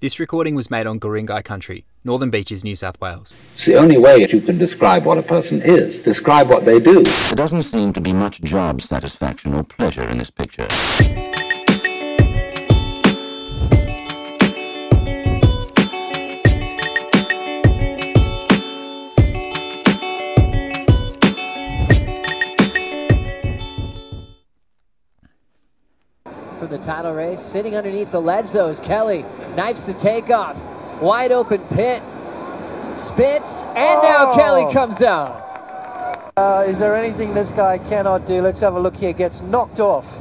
This recording was made on Guringai country, Northern Beaches, New South Wales. It's the only way that you can describe what a person is. Describe what they do. There doesn't seem to be much job satisfaction or pleasure in this picture. Title race. Sitting underneath the ledge, though, is Kelly. Knifes the takeoff. Wide open pit. Spits, and now Oh. Kelly comes out. Uh, is there anything this guy cannot do? Let's have a look here. Gets knocked off,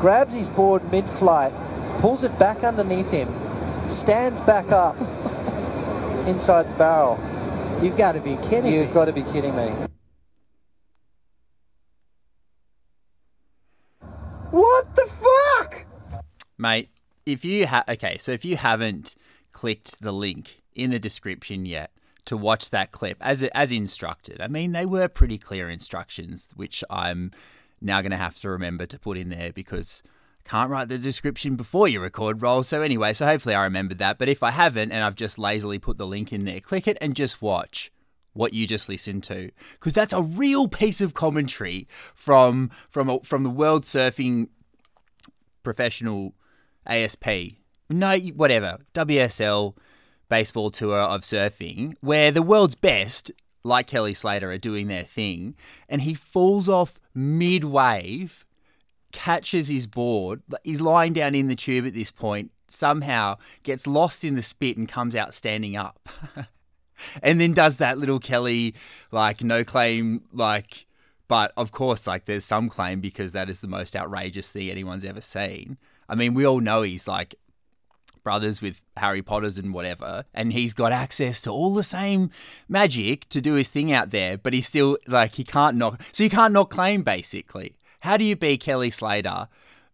grabs his board mid-flight, pulls it back underneath him, stands back up inside the barrel. You've got to be kidding You've me. got to be kidding me. What the? Mate, if you ha okay, so if you haven't clicked the link in the description yet to watch that clip as as instructed, I mean they were pretty clear instructions, which I'm now going to have to remember to put in there because I can't write the description before you record roll. So anyway, so hopefully I remembered that. But if I haven't and I've just lazily put the link in there, click it and just watch what you just listened to because that's a real piece of commentary from from from the world surfing professional ASP, no, whatever, WSL baseball tour of surfing, where the world's best, like Kelly Slater, are doing their thing, and he falls off mid wave, catches his board, he's lying down in the tube at this point, somehow gets lost in the spit and comes out standing up. and then does that little Kelly, like, no claim, like, but of course, like, there's some claim because that is the most outrageous thing anyone's ever seen. I mean, we all know he's like brothers with Harry Potters and whatever, and he's got access to all the same magic to do his thing out there, but he's still like, he can't knock. So you can't knock claim, basically. How do you be Kelly Slater,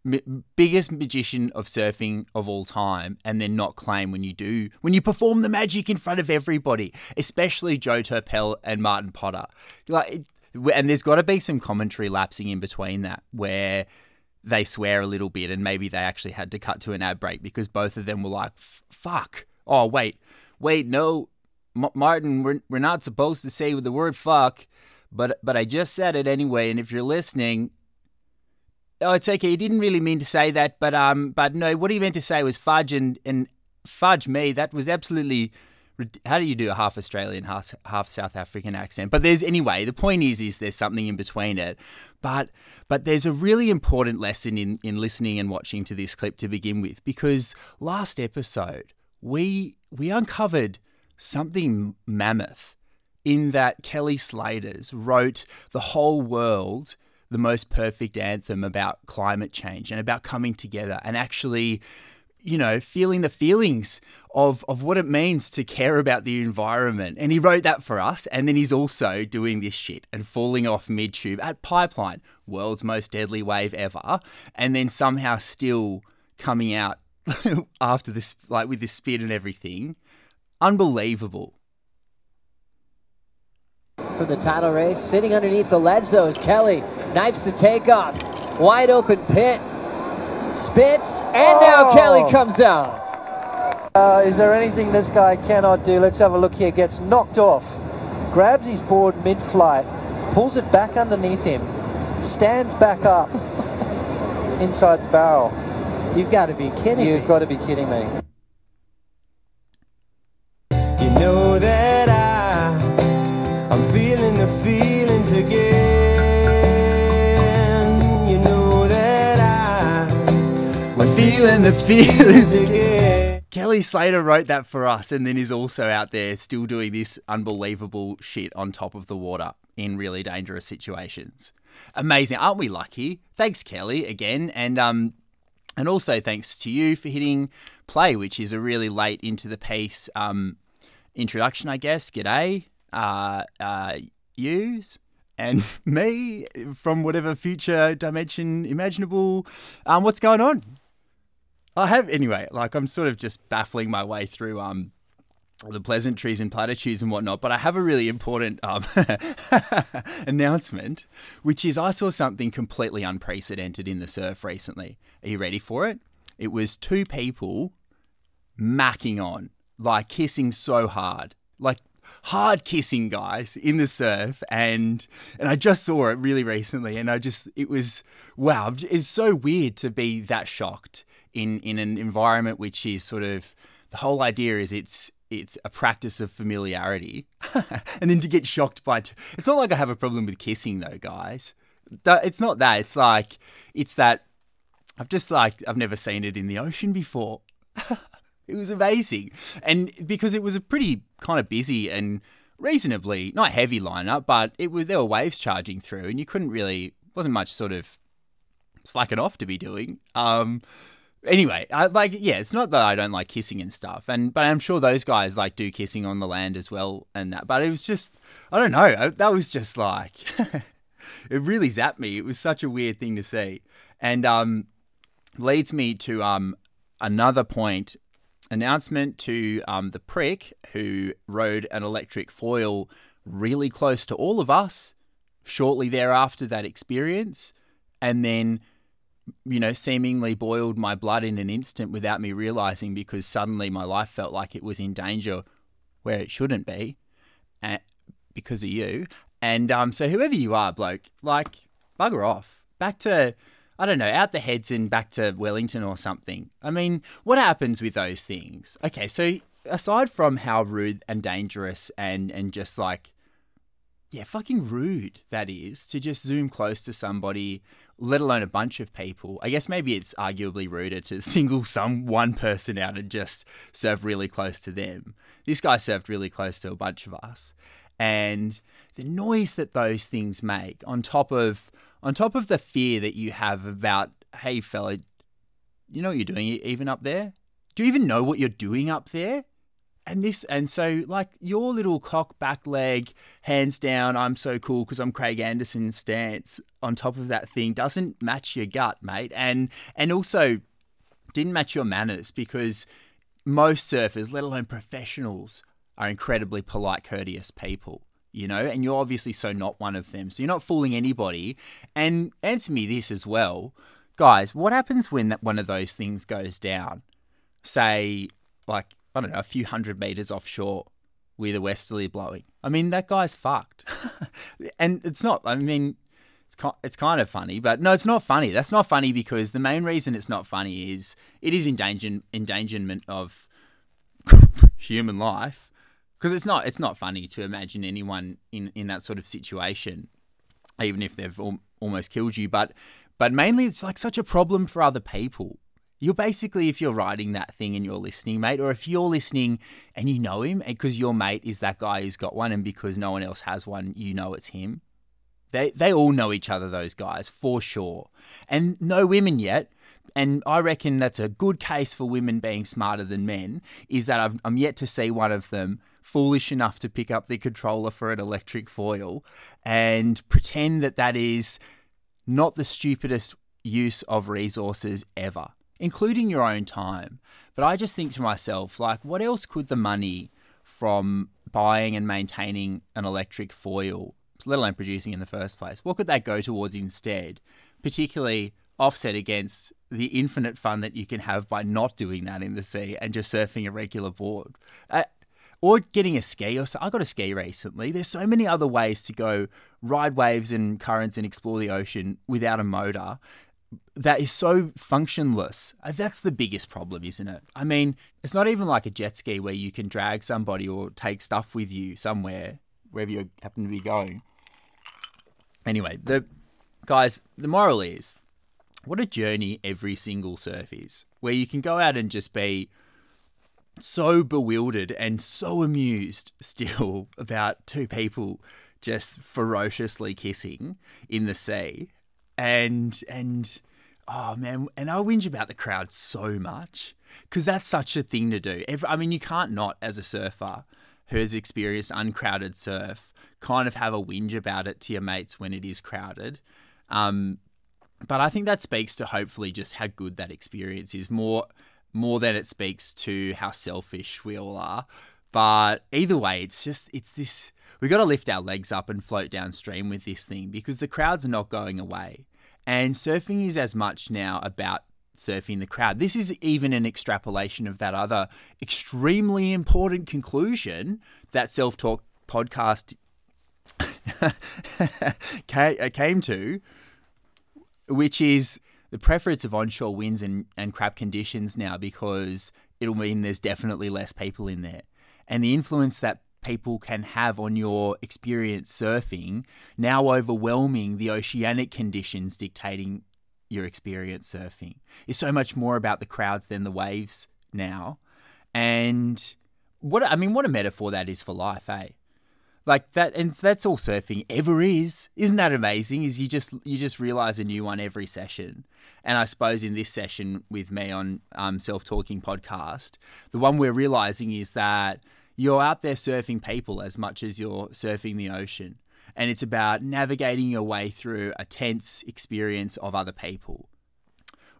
m- biggest magician of surfing of all time, and then not claim when you do, when you perform the magic in front of everybody, especially Joe Turpel and Martin Potter? Like, and there's got to be some commentary lapsing in between that where they swear a little bit and maybe they actually had to cut to an ad break because both of them were like, fuck. Oh, wait, wait, no, M- Martin, we're, we're not supposed to say the word fuck, but, but I just said it anyway. And if you're listening, oh, it's okay. He didn't really mean to say that, but, um, but no, what he meant to say was fudge and, and fudge me. That was absolutely how do you do a half Australian, half, half South African accent? But there's anyway. The point is, is there's something in between it. But but there's a really important lesson in in listening and watching to this clip to begin with, because last episode we we uncovered something mammoth in that Kelly Slaters wrote the whole world the most perfect anthem about climate change and about coming together and actually you know, feeling the feelings of, of what it means to care about the environment. And he wrote that for us. And then he's also doing this shit and falling off mid tube at Pipeline, world's most deadly wave ever. And then somehow still coming out after this, like with this spin and everything. Unbelievable. For the title race. Sitting underneath the ledge, though, is Kelly. Knifes the takeoff. Wide open pit. Spits, and now Oh. Kelly comes out. Uh, is there anything this guy cannot do? Let's have a look here. Gets knocked off, grabs his board mid-flight, pulls it back underneath him, stands back up inside the barrel. You've got to be kidding You've me. got to be kidding me. Feeling the feelings again. Kelly Slater wrote that for us and then is also out there still doing this unbelievable shit on top of the water in really dangerous situations. Amazing. Aren't we lucky? Thanks, Kelly, again. And um and also thanks to you for hitting play, which is a really late into the piece um introduction, I guess. G'day. Uh uh yous and me from whatever future dimension imaginable. Um what's going on? I have anyway. Like I'm sort of just baffling my way through um the pleasantries and platitudes and whatnot, but I have a really important um, announcement, which is I saw something completely unprecedented in the surf recently. Are you ready for it? It was two people macking on, like kissing so hard, like hard kissing guys in the surf and and I just saw it really recently and I just it was wow it's so weird to be that shocked in in an environment which is sort of the whole idea is it's it's a practice of familiarity and then to get shocked by t- it's not like I have a problem with kissing though guys it's not that it's like it's that I've just like I've never seen it in the ocean before it was amazing. And because it was a pretty kind of busy and reasonably not heavy lineup, but it was there were waves charging through, and you couldn't really wasn't much sort of slacking off to be doing. Um, anyway, I, like yeah, it's not that I don't like kissing and stuff, and but I'm sure those guys like do kissing on the land as well and that. But it was just I don't know. That was just like it really zapped me. It was such a weird thing to see, and um, leads me to um another point announcement to um, the prick who rode an electric foil really close to all of us shortly thereafter that experience, and then you know, seemingly boiled my blood in an instant without me realizing because suddenly my life felt like it was in danger where it shouldn't be because of you. And um, so, whoever you are, bloke, like, bugger off. Back to I don't know, out the heads and back to Wellington or something. I mean, what happens with those things? Okay, so aside from how rude and dangerous and and just like yeah, fucking rude that is to just zoom close to somebody, let alone a bunch of people. I guess maybe it's arguably ruder to single some one person out and just serve really close to them. This guy served really close to a bunch of us. And the noise that those things make on top of on top of the fear that you have about, hey, fella, you know what you're doing even up there? Do you even know what you're doing up there? And this, and so like your little cock back leg, hands down, I'm so cool because I'm Craig Anderson stance on top of that thing doesn't match your gut, mate. And and also didn't match your manners because most surfers, let alone professionals, are incredibly polite, courteous people you know, and you're obviously so not one of them. So you're not fooling anybody. And answer me this as well, guys, what happens when that one of those things goes down? Say, like, I don't know, a few hundred meters offshore with a westerly blowing. I mean, that guy's fucked. and it's not, I mean, it's, it's kind of funny, but no, it's not funny. That's not funny because the main reason it's not funny is it is endanger, endangerment of human life because it's not it's not funny to imagine anyone in in that sort of situation, even if they've al- almost killed you. But but mainly it's like such a problem for other people. You're basically if you're writing that thing and you're listening, mate, or if you're listening and you know him because your mate is that guy who's got one, and because no one else has one, you know it's him. They they all know each other, those guys for sure, and no women yet. And I reckon that's a good case for women being smarter than men, is that i am yet to see one of them foolish enough to pick up the controller for an electric foil and pretend that that is not the stupidest use of resources ever, including your own time. But I just think to myself, like, what else could the money from buying and maintaining an electric foil, let alone producing in the first place, what could that go towards instead? Particularly offset against the infinite fun that you can have by not doing that in the sea and just surfing a regular board. Uh, or getting a ski or so. I got a ski recently. There's so many other ways to go ride waves and currents and explore the ocean without a motor that is so functionless. Uh, that's the biggest problem, isn't it? I mean, it's not even like a jet ski where you can drag somebody or take stuff with you somewhere, wherever you happen to be going. Anyway, the guys, the moral is what a journey every single surf is, where you can go out and just be so bewildered and so amused still about two people just ferociously kissing in the sea and and oh man and i whinge about the crowd so much because that's such a thing to do Every, i mean you can't not as a surfer who has experienced uncrowded surf kind of have a whinge about it to your mates when it is crowded um, but i think that speaks to hopefully just how good that experience is more more than it speaks to how selfish we all are. But either way, it's just, it's this, we got to lift our legs up and float downstream with this thing because the crowds are not going away. And surfing is as much now about surfing the crowd. This is even an extrapolation of that other extremely important conclusion that Self Talk podcast uh, came to, which is the preference of onshore winds and, and crap conditions now because it'll mean there's definitely less people in there. And the influence that people can have on your experience surfing now overwhelming the oceanic conditions dictating your experience surfing is so much more about the crowds than the waves now. And what I mean, what a metaphor that is for life, eh? Like that, and that's all surfing ever is. Isn't that amazing? Is you just you just realize a new one every session. And I suppose in this session with me on um, self talking podcast, the one we're realizing is that you're out there surfing people as much as you're surfing the ocean. And it's about navigating your way through a tense experience of other people.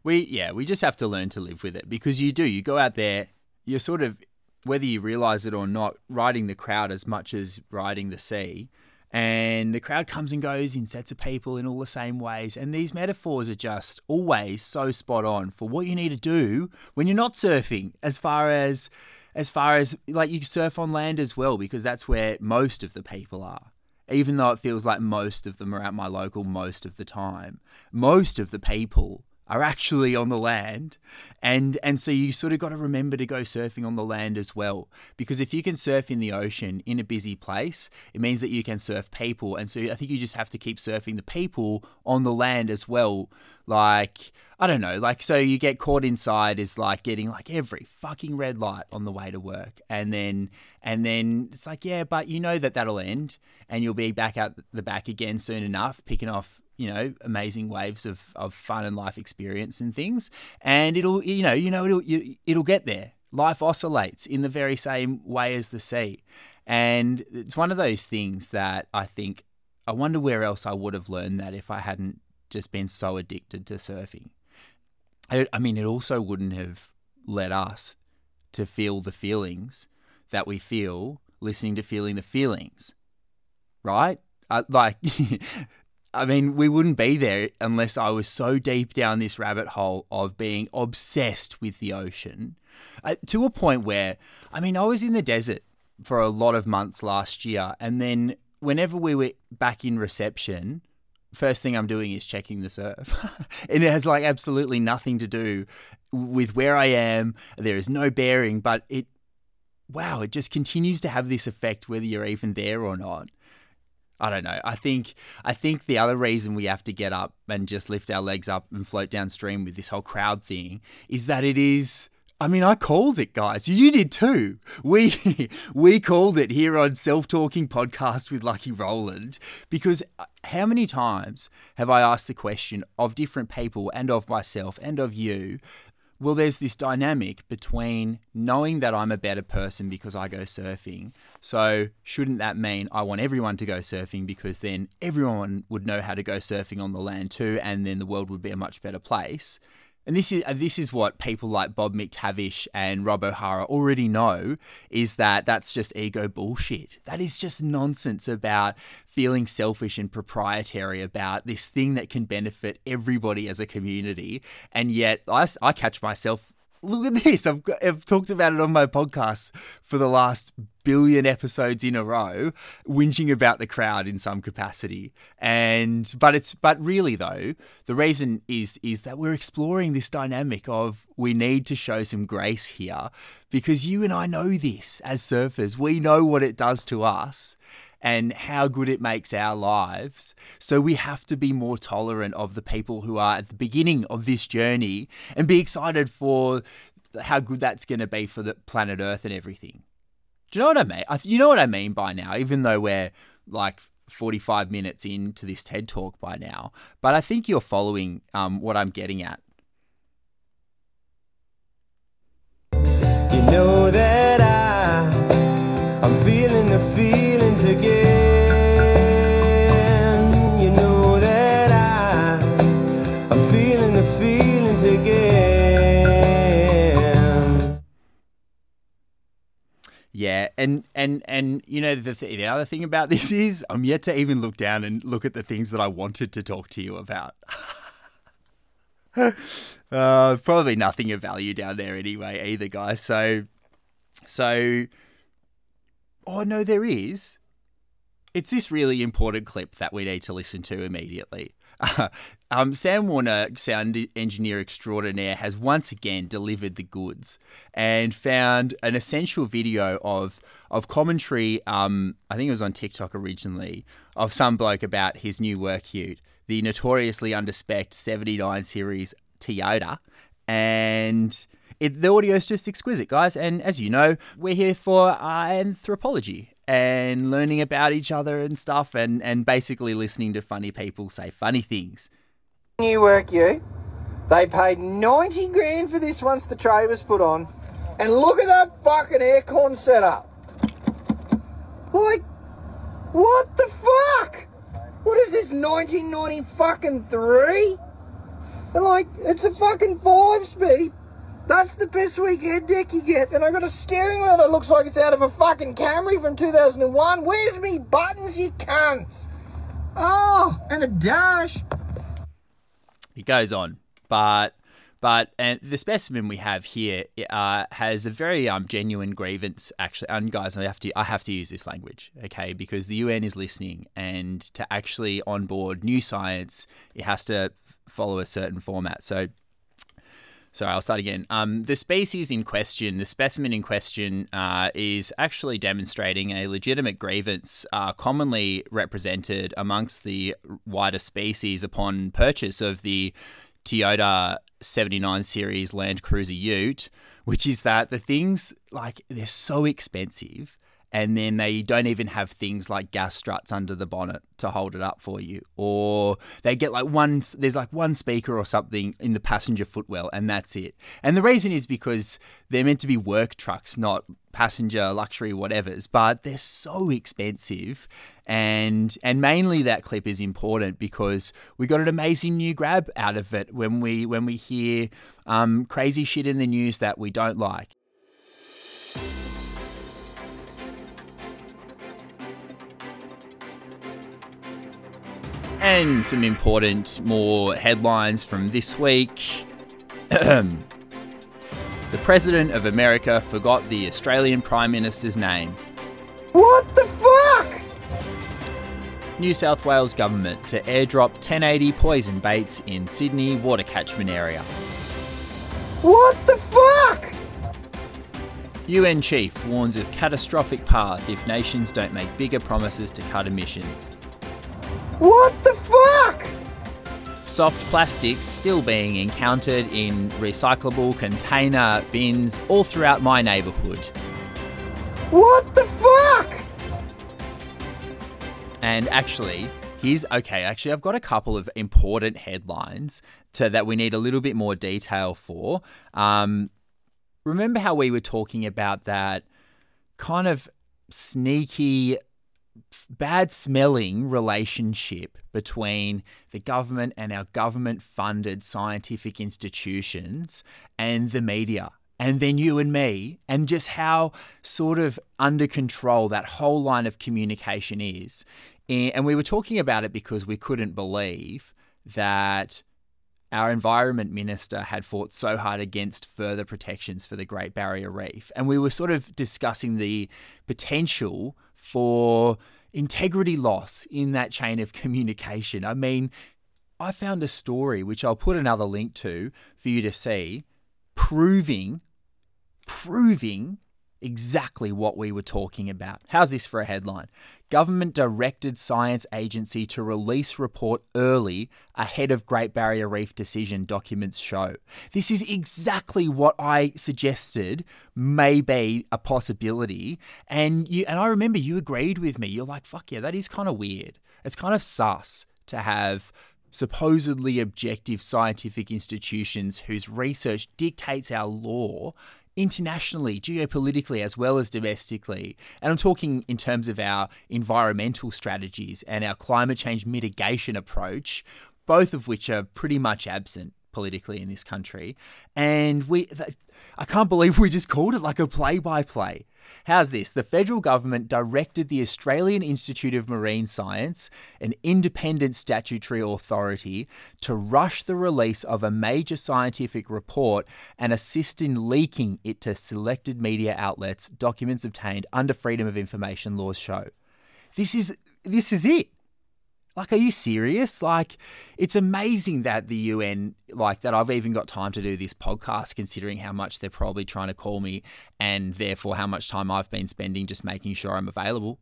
We, yeah, we just have to learn to live with it because you do. You go out there, you're sort of, whether you realize it or not, riding the crowd as much as riding the sea. And the crowd comes and goes in sets of people in all the same ways. And these metaphors are just always so spot on for what you need to do when you're not surfing, as far as as far as like you surf on land as well because that's where most of the people are. Even though it feels like most of them are at my local most of the time most of the people are actually on the land. And and so you sort of got to remember to go surfing on the land as well. Because if you can surf in the ocean in a busy place it means that you can surf people. And so I think you just have to keep surfing the people on the land as well. Like I don't know like so you get caught inside is like getting like every fucking red light on the way to work. And then and then it's like yeah but you know that that'll end and you'll be back out the back again soon enough picking off you know amazing waves of, of fun and life experience and things. And it'll you know you know it'll it'll get there. Life oscillates in the very same way as the sea. And it's one of those things that i think i wonder where else i would have learned that if i hadn't just been so addicted to surfing. I, I mean it also wouldn't have led us to feel the feelings that we feel listening to feeling the feelings right? Uh, like I mean, we wouldn't be there unless I was so deep down this rabbit hole of being obsessed with the ocean uh, to a point where, I mean, I was in the desert for a lot of months last year. And then whenever we were back in reception, first thing I'm doing is checking the surf. and it has like absolutely nothing to do with where I am. There is no bearing, but it, wow, it just continues to have this effect whether you're even there or not. I don't know. I think I think the other reason we have to get up and just lift our legs up and float downstream with this whole crowd thing is that it is I mean, I called it, guys. You did too. We we called it here on Self Talking Podcast with Lucky Roland because uh, how many times have I asked the question of different people and of myself and of you well, there's this dynamic between knowing that I'm a better person because I go surfing. So, shouldn't that mean I want everyone to go surfing because then everyone would know how to go surfing on the land too, and then the world would be a much better place? And this is uh, this is what people like Bob McTavish and Rob O'Hara already know is that that's just ego bullshit. That is just nonsense about feeling selfish and proprietary about this thing that can benefit everybody as a community. And yet I, I catch myself look at this. I've, I've talked about it on my podcast for the last billion episodes in a row, whinging about the crowd in some capacity. And but it's but really though, the reason is is that we're exploring this dynamic of we need to show some grace here because you and I know this as surfers. We know what it does to us and how good it makes our lives. So we have to be more tolerant of the people who are at the beginning of this journey and be excited for how good that's going to be for the planet Earth and everything. Do you know what I mean? You know what I mean by now, even though we're like 45 minutes into this TED talk by now. But I think you're following um, what I'm getting at. You know that and and and you know the th- the other thing about this is I'm yet to even look down and look at the things that I wanted to talk to you about. uh, probably nothing of value down there anyway, either, guys. So, so, oh no, there is. It's this really important clip that we need to listen to immediately. um, Sam Warner, sound engineer extraordinaire, has once again delivered the goods and found an essential video of of commentary. Um, I think it was on TikTok originally of some bloke about his new work ute, the notoriously underspec '79 series Toyota, and it, the audio is just exquisite, guys. And as you know, we're here for uh, anthropology and learning about each other and stuff, and, and basically listening to funny people say funny things. New work, you. They paid 90 grand for this once the tray was put on. And look at that fucking aircon setup. Like, what the fuck? What is this, 1990 fucking three? Like, it's a fucking five speed. That's the best weekend deck you get. And I got a steering wheel that looks like it's out of a fucking Camry from 2001. Where's me buttons, you cunts? Oh, and a dash. It goes on, but but and the specimen we have here uh, has a very um, genuine grievance actually. And guys, I have to I have to use this language, okay? Because the UN is listening, and to actually onboard new science, it has to follow a certain format. So Sorry, I'll start again. Um, the species in question, the specimen in question, uh, is actually demonstrating a legitimate grievance uh, commonly represented amongst the wider species upon purchase of the Toyota 79 Series Land Cruiser Ute, which is that the things, like, they're so expensive and then they don't even have things like gas struts under the bonnet to hold it up for you. Or they get like one there's like one speaker or something in the passenger footwell and that's it. And the reason is because they're meant to be work trucks not passenger luxury whatevers but they're so expensive. And and mainly that clip is important because we got an amazing new grab out of it when we when we hear um, crazy shit in the news that we don't like And some important more headlines from this week. the President of America forgot the Australian Prime Minister's name. What the fuck? New South Wales government to airdrop 1080 poison baits in Sydney water catchment area. What the fuck? UN chief warns of catastrophic path if nations don't make bigger promises to cut emissions. What the fuck? Soft plastics still being encountered in recyclable container bins all throughout my neighbourhood. What the fuck? And actually, here's okay. Actually, I've got a couple of important headlines to that we need a little bit more detail for. Um, remember how we were talking about that kind of sneaky bad smelling relationship between the government and our government funded scientific institutions and the media and then you and me, and just how sort of under control that whole line of communication is. And we were talking about it because we couldn't believe that our environment minister had fought so hard against further protections for the Great Barrier Reef. And we were sort of discussing the potential for integrity loss in that chain of communication. I mean, I found a story which I'll put another link to for you to see, proving, proving exactly what we were talking about. How's this for a headline? Government directed science agency to release report early ahead of Great Barrier Reef decision, documents show. This is exactly what I suggested may be a possibility. And you and I remember you agreed with me. You're like, fuck yeah, that is kind of weird. It's kind of sus to have supposedly objective scientific institutions whose research dictates our law internationally, geopolitically, as well as domestically. And I'm talking in terms of our environmental strategies and our climate change mitigation approach, both of which are pretty much absent politically in this country. And we, I can't believe we just called it like a play by play. How's this? The federal government directed the Australian Institute of Marine Science, an independent statutory authority, to rush the release of a major scientific report and assist in leaking it to selected media outlets, documents obtained under Freedom of Information laws show. This is this is it. Like, are you serious? Like, it's amazing that the UN, like, that I've even got time to do this podcast, considering how much they're probably trying to call me and therefore how much time I've been spending just making sure I'm available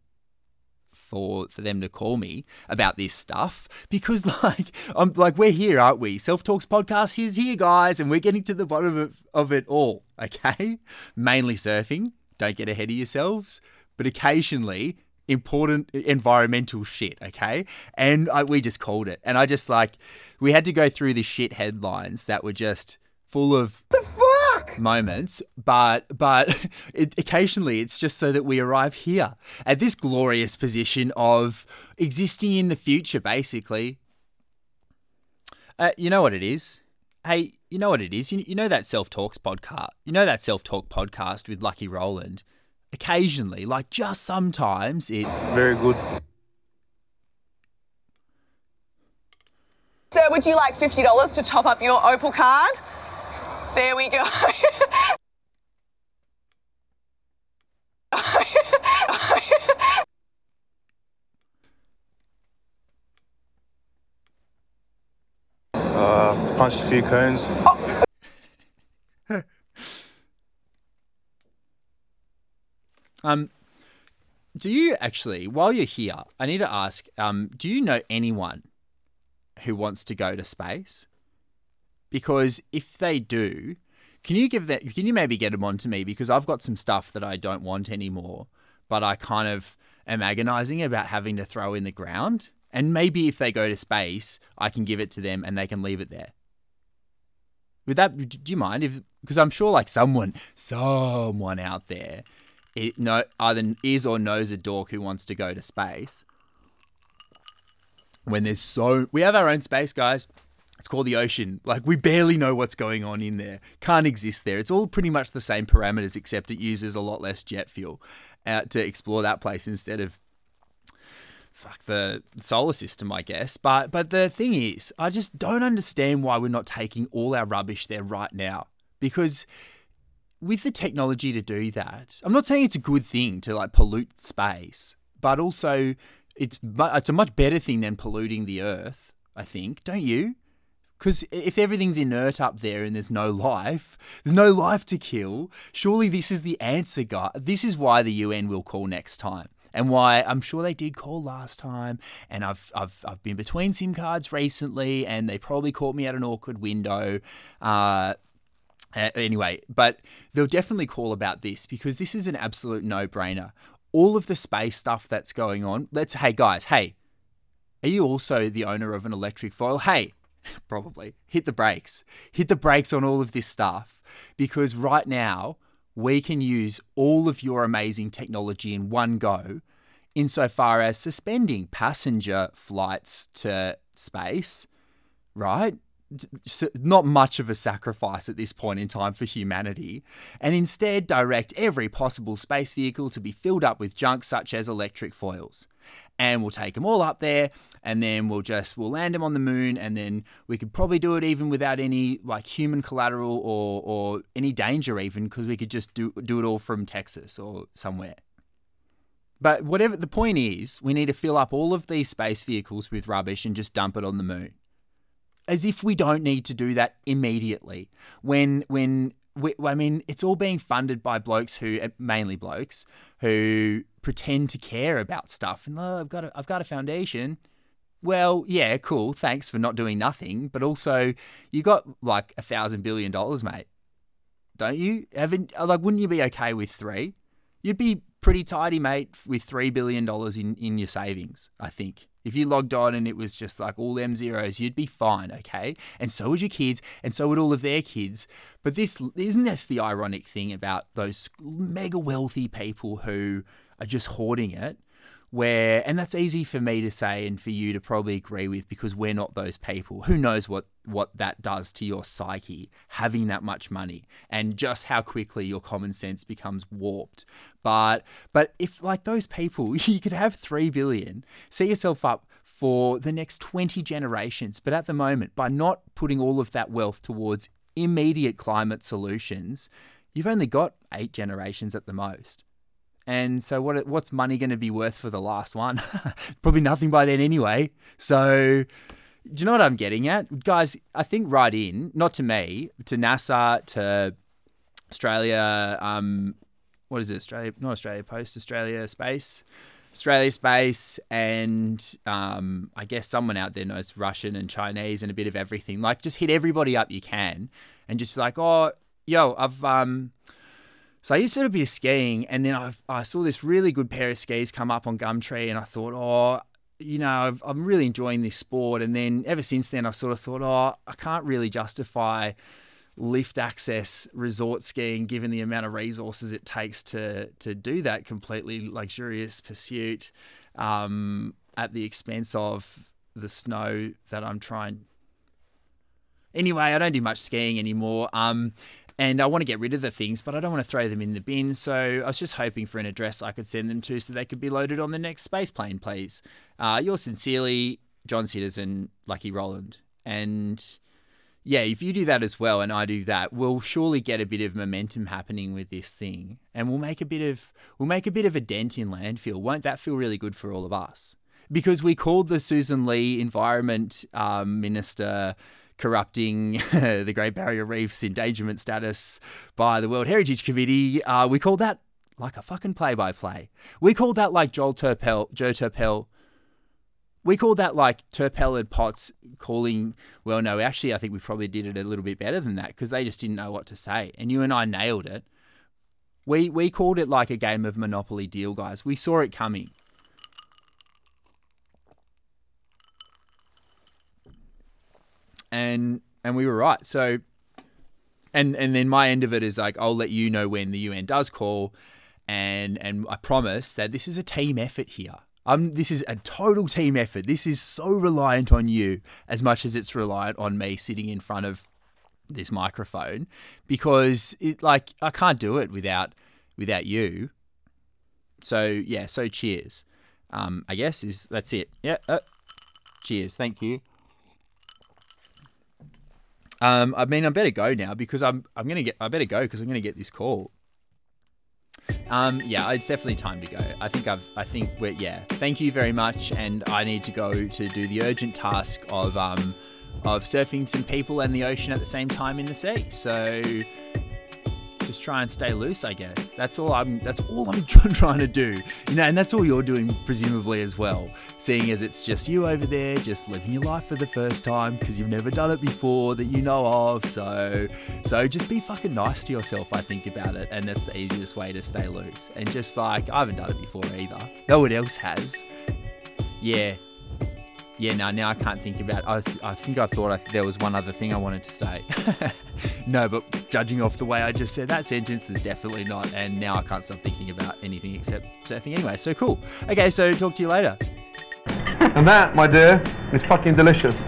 for for them to call me about this stuff. Because like I'm like we're here aren't we? Self talks podcast is here guys and we're getting to the bottom of, of it all okay? Mainly surfing. Don't get ahead of yourselves. But occasionally important environmental shit, okay? And I, we just called it. And I just like, we had to go through these shit headlines that were just full of the fuck moments, but but it, occasionally it's just so that we arrive here at this glorious position of existing in the future, basically. Uh, you know what it is? Hey, you know what it is? You, you know that self talks podcast. You know that self talk podcast with Lucky Roland occasionally, like just sometimes, it's very good. Sir, would you like $50 to top up your Opal card? There we go. uh, punched a few cones. Oh. Um, do you actually, while you're here, I need to ask, um, do you know anyone who wants to go to space? Because if they do, can you give that? Can you maybe get them onto me? Because I've got some stuff that I don't want anymore, but I kind of am agonizing about having to throw in the ground. And maybe if they go to space, I can give it to them and they can leave it there. Would that? Do you mind if? Because I'm sure like someone, someone out there it no, either is or knows a dork who wants to go to space. When there's so we have our own space, guys. It's called the ocean. Like we barely know what's going on in there. Can't exist there. It's all pretty much the same parameters, except it uses a lot less jet fuel uh, to explore that place instead of fuck the solar system, I guess. But but the thing is, I just don't understand why we're not taking all our rubbish there right now. Because with the technology to do that, I'm not saying it's a good thing to like pollute space, but also it's it's a much better thing than polluting the earth. I think, don't you? Because if everything's inert up there and there's no life, there's no life to kill. Surely this is the answer, guy. This is why the UN will call next time, and why I'm sure they did call last time. And I've I've I've been between SIM cards recently, and they probably caught me at an awkward window. Uh, uh, anyway, but they'll definitely call about this because this is an absolute no brainer. All of the space stuff that's going on, let's, hey guys, hey, are you also the owner of an electric foil? Hey, probably hit the brakes. Hit the brakes on all of this stuff because right now we can use all of your amazing technology in one go insofar as suspending passenger flights to space, right? Not much of a sacrifice at this point in time for humanity, and instead direct every possible space vehicle to be filled up with junk such as electric foils. And we'll take them all up there, and then we'll just we'll land them on the moon, and then we could probably do it even without any like human collateral or or any danger even because we could just do do it all from Texas or somewhere. But whatever the point is, we need to fill up all of these space vehicles with rubbish and just dump it on the moon as if we don't need to do that immediately. When when we, I mean, it's all being funded by blokes who, uh, mainly blokes, who pretend to care about stuff. And oh, I've got a, I've got a foundation. Well, yeah, cool. Thanks for not doing nothing. But also, you got like a thousand billion dollars, mate. Don't you? Haven't like? Wouldn't you be okay with three? You'd be pretty tidy, mate, with three billion dollars in in your savings. I think. If you logged on and it was just like all them zeros, you'd be fine, okay? And so would your kids, and so would all of their kids. But this isn't this the ironic thing about those mega wealthy people who are just hoarding it, where and that's easy for me to say and for you to probably agree with because we're not those people. Who knows what what that does to your psyche having that much money and just how quickly your common sense becomes warped. But but if like those people you could have 3 billion set yourself up for the next 20 generations but at the moment by not putting all of that wealth towards immediate climate solutions you've only got 8 generations at the most. And so what what's money going to be worth for the last one? Probably nothing by then anyway. So do you know what I'm getting at? Guys, I think right in, not to me, to NASA, to Australia, um, what is it? Australia, not Australia Post, Australia Space, Australia Space, and um, I guess someone out there knows Russian and Chinese and a bit of everything. Like, just hit everybody up you can, and just be like, oh, yo, I've um. So I used to bit skiing, and then i I saw this really good pair of skis come up on Gumtree, and I thought, oh, you know, i am really enjoying this sport. And then ever since then, I've sort of thought, oh, I can't really justify lift access resort skiing given the amount of resources it takes to to do that completely luxurious pursuit um, at the expense of the snow that I'm trying. Anyway, I don't do much skiing anymore. Um, and I want to get rid of the things, but I don't want to throw them in the bin. So I was just hoping for an address I could send them to so they could be loaded on the next space plane, please. Uh, yours sincerely, John Citizen, Lucky Roland. And yeah, if you do that as well and I do that, we'll surely get a bit of momentum happening with this thing. And we'll make a bit of we'll make a bit of a dent in landfill. Won't that feel really good for all of us? Because we called the Sussan Ley Environment um, Minister corrupting the Great Barrier Reef's endangerment status by the World Heritage Committee. Uh, we called that like a fucking play-by-play. We called that like Joel Turpel, Joe Turpel. We called that like Turpel and Potts calling. Well, no, actually, I think we probably did it a little bit better than that because they just didn't know what to say, and you and I nailed it. We we called it like a game of Monopoly deal, guys. We saw it coming. And and we were right. So, and and then my end of it is like I'll let you know when the UN does call, and and I promise that this is a team effort here. Um, this is a total team effort. This is so reliant on you as much as it's reliant on me sitting in front of this microphone, because it like I can't do it without without you. So yeah, so cheers. Um, I guess is that's it. Yeah. Uh, cheers. Thank you. Um, I mean, I better go now because I'm I'm gonna get I better go because I'm gonna get this call. Um, yeah, it's definitely time to go. I think I've I think we're yeah. Thank you very much, and I need to go to do the urgent task of um of surfing some people and the ocean at the same time in the sea. So just try and stay loose, I guess. That's all I'm. That's all I'm trying to do. You know, and that's all you're doing, presumably as well. Seeing as it's just you over there, just living your life for the first time because you've never done it before that you know of. So, so just be fucking nice to yourself. I think about it, and that's the easiest way to stay loose. And just like I haven't done it before either. No one else has. Yeah, yeah, no, now I can't think about. I, th- I think I thought I th- there was one other thing I wanted to say. no, but judging off the way I just said that sentence, there's definitely not. And now I can't stop thinking about anything except surfing anyway. So cool. Okay, so talk to you later. and that, my dear, is fucking delicious.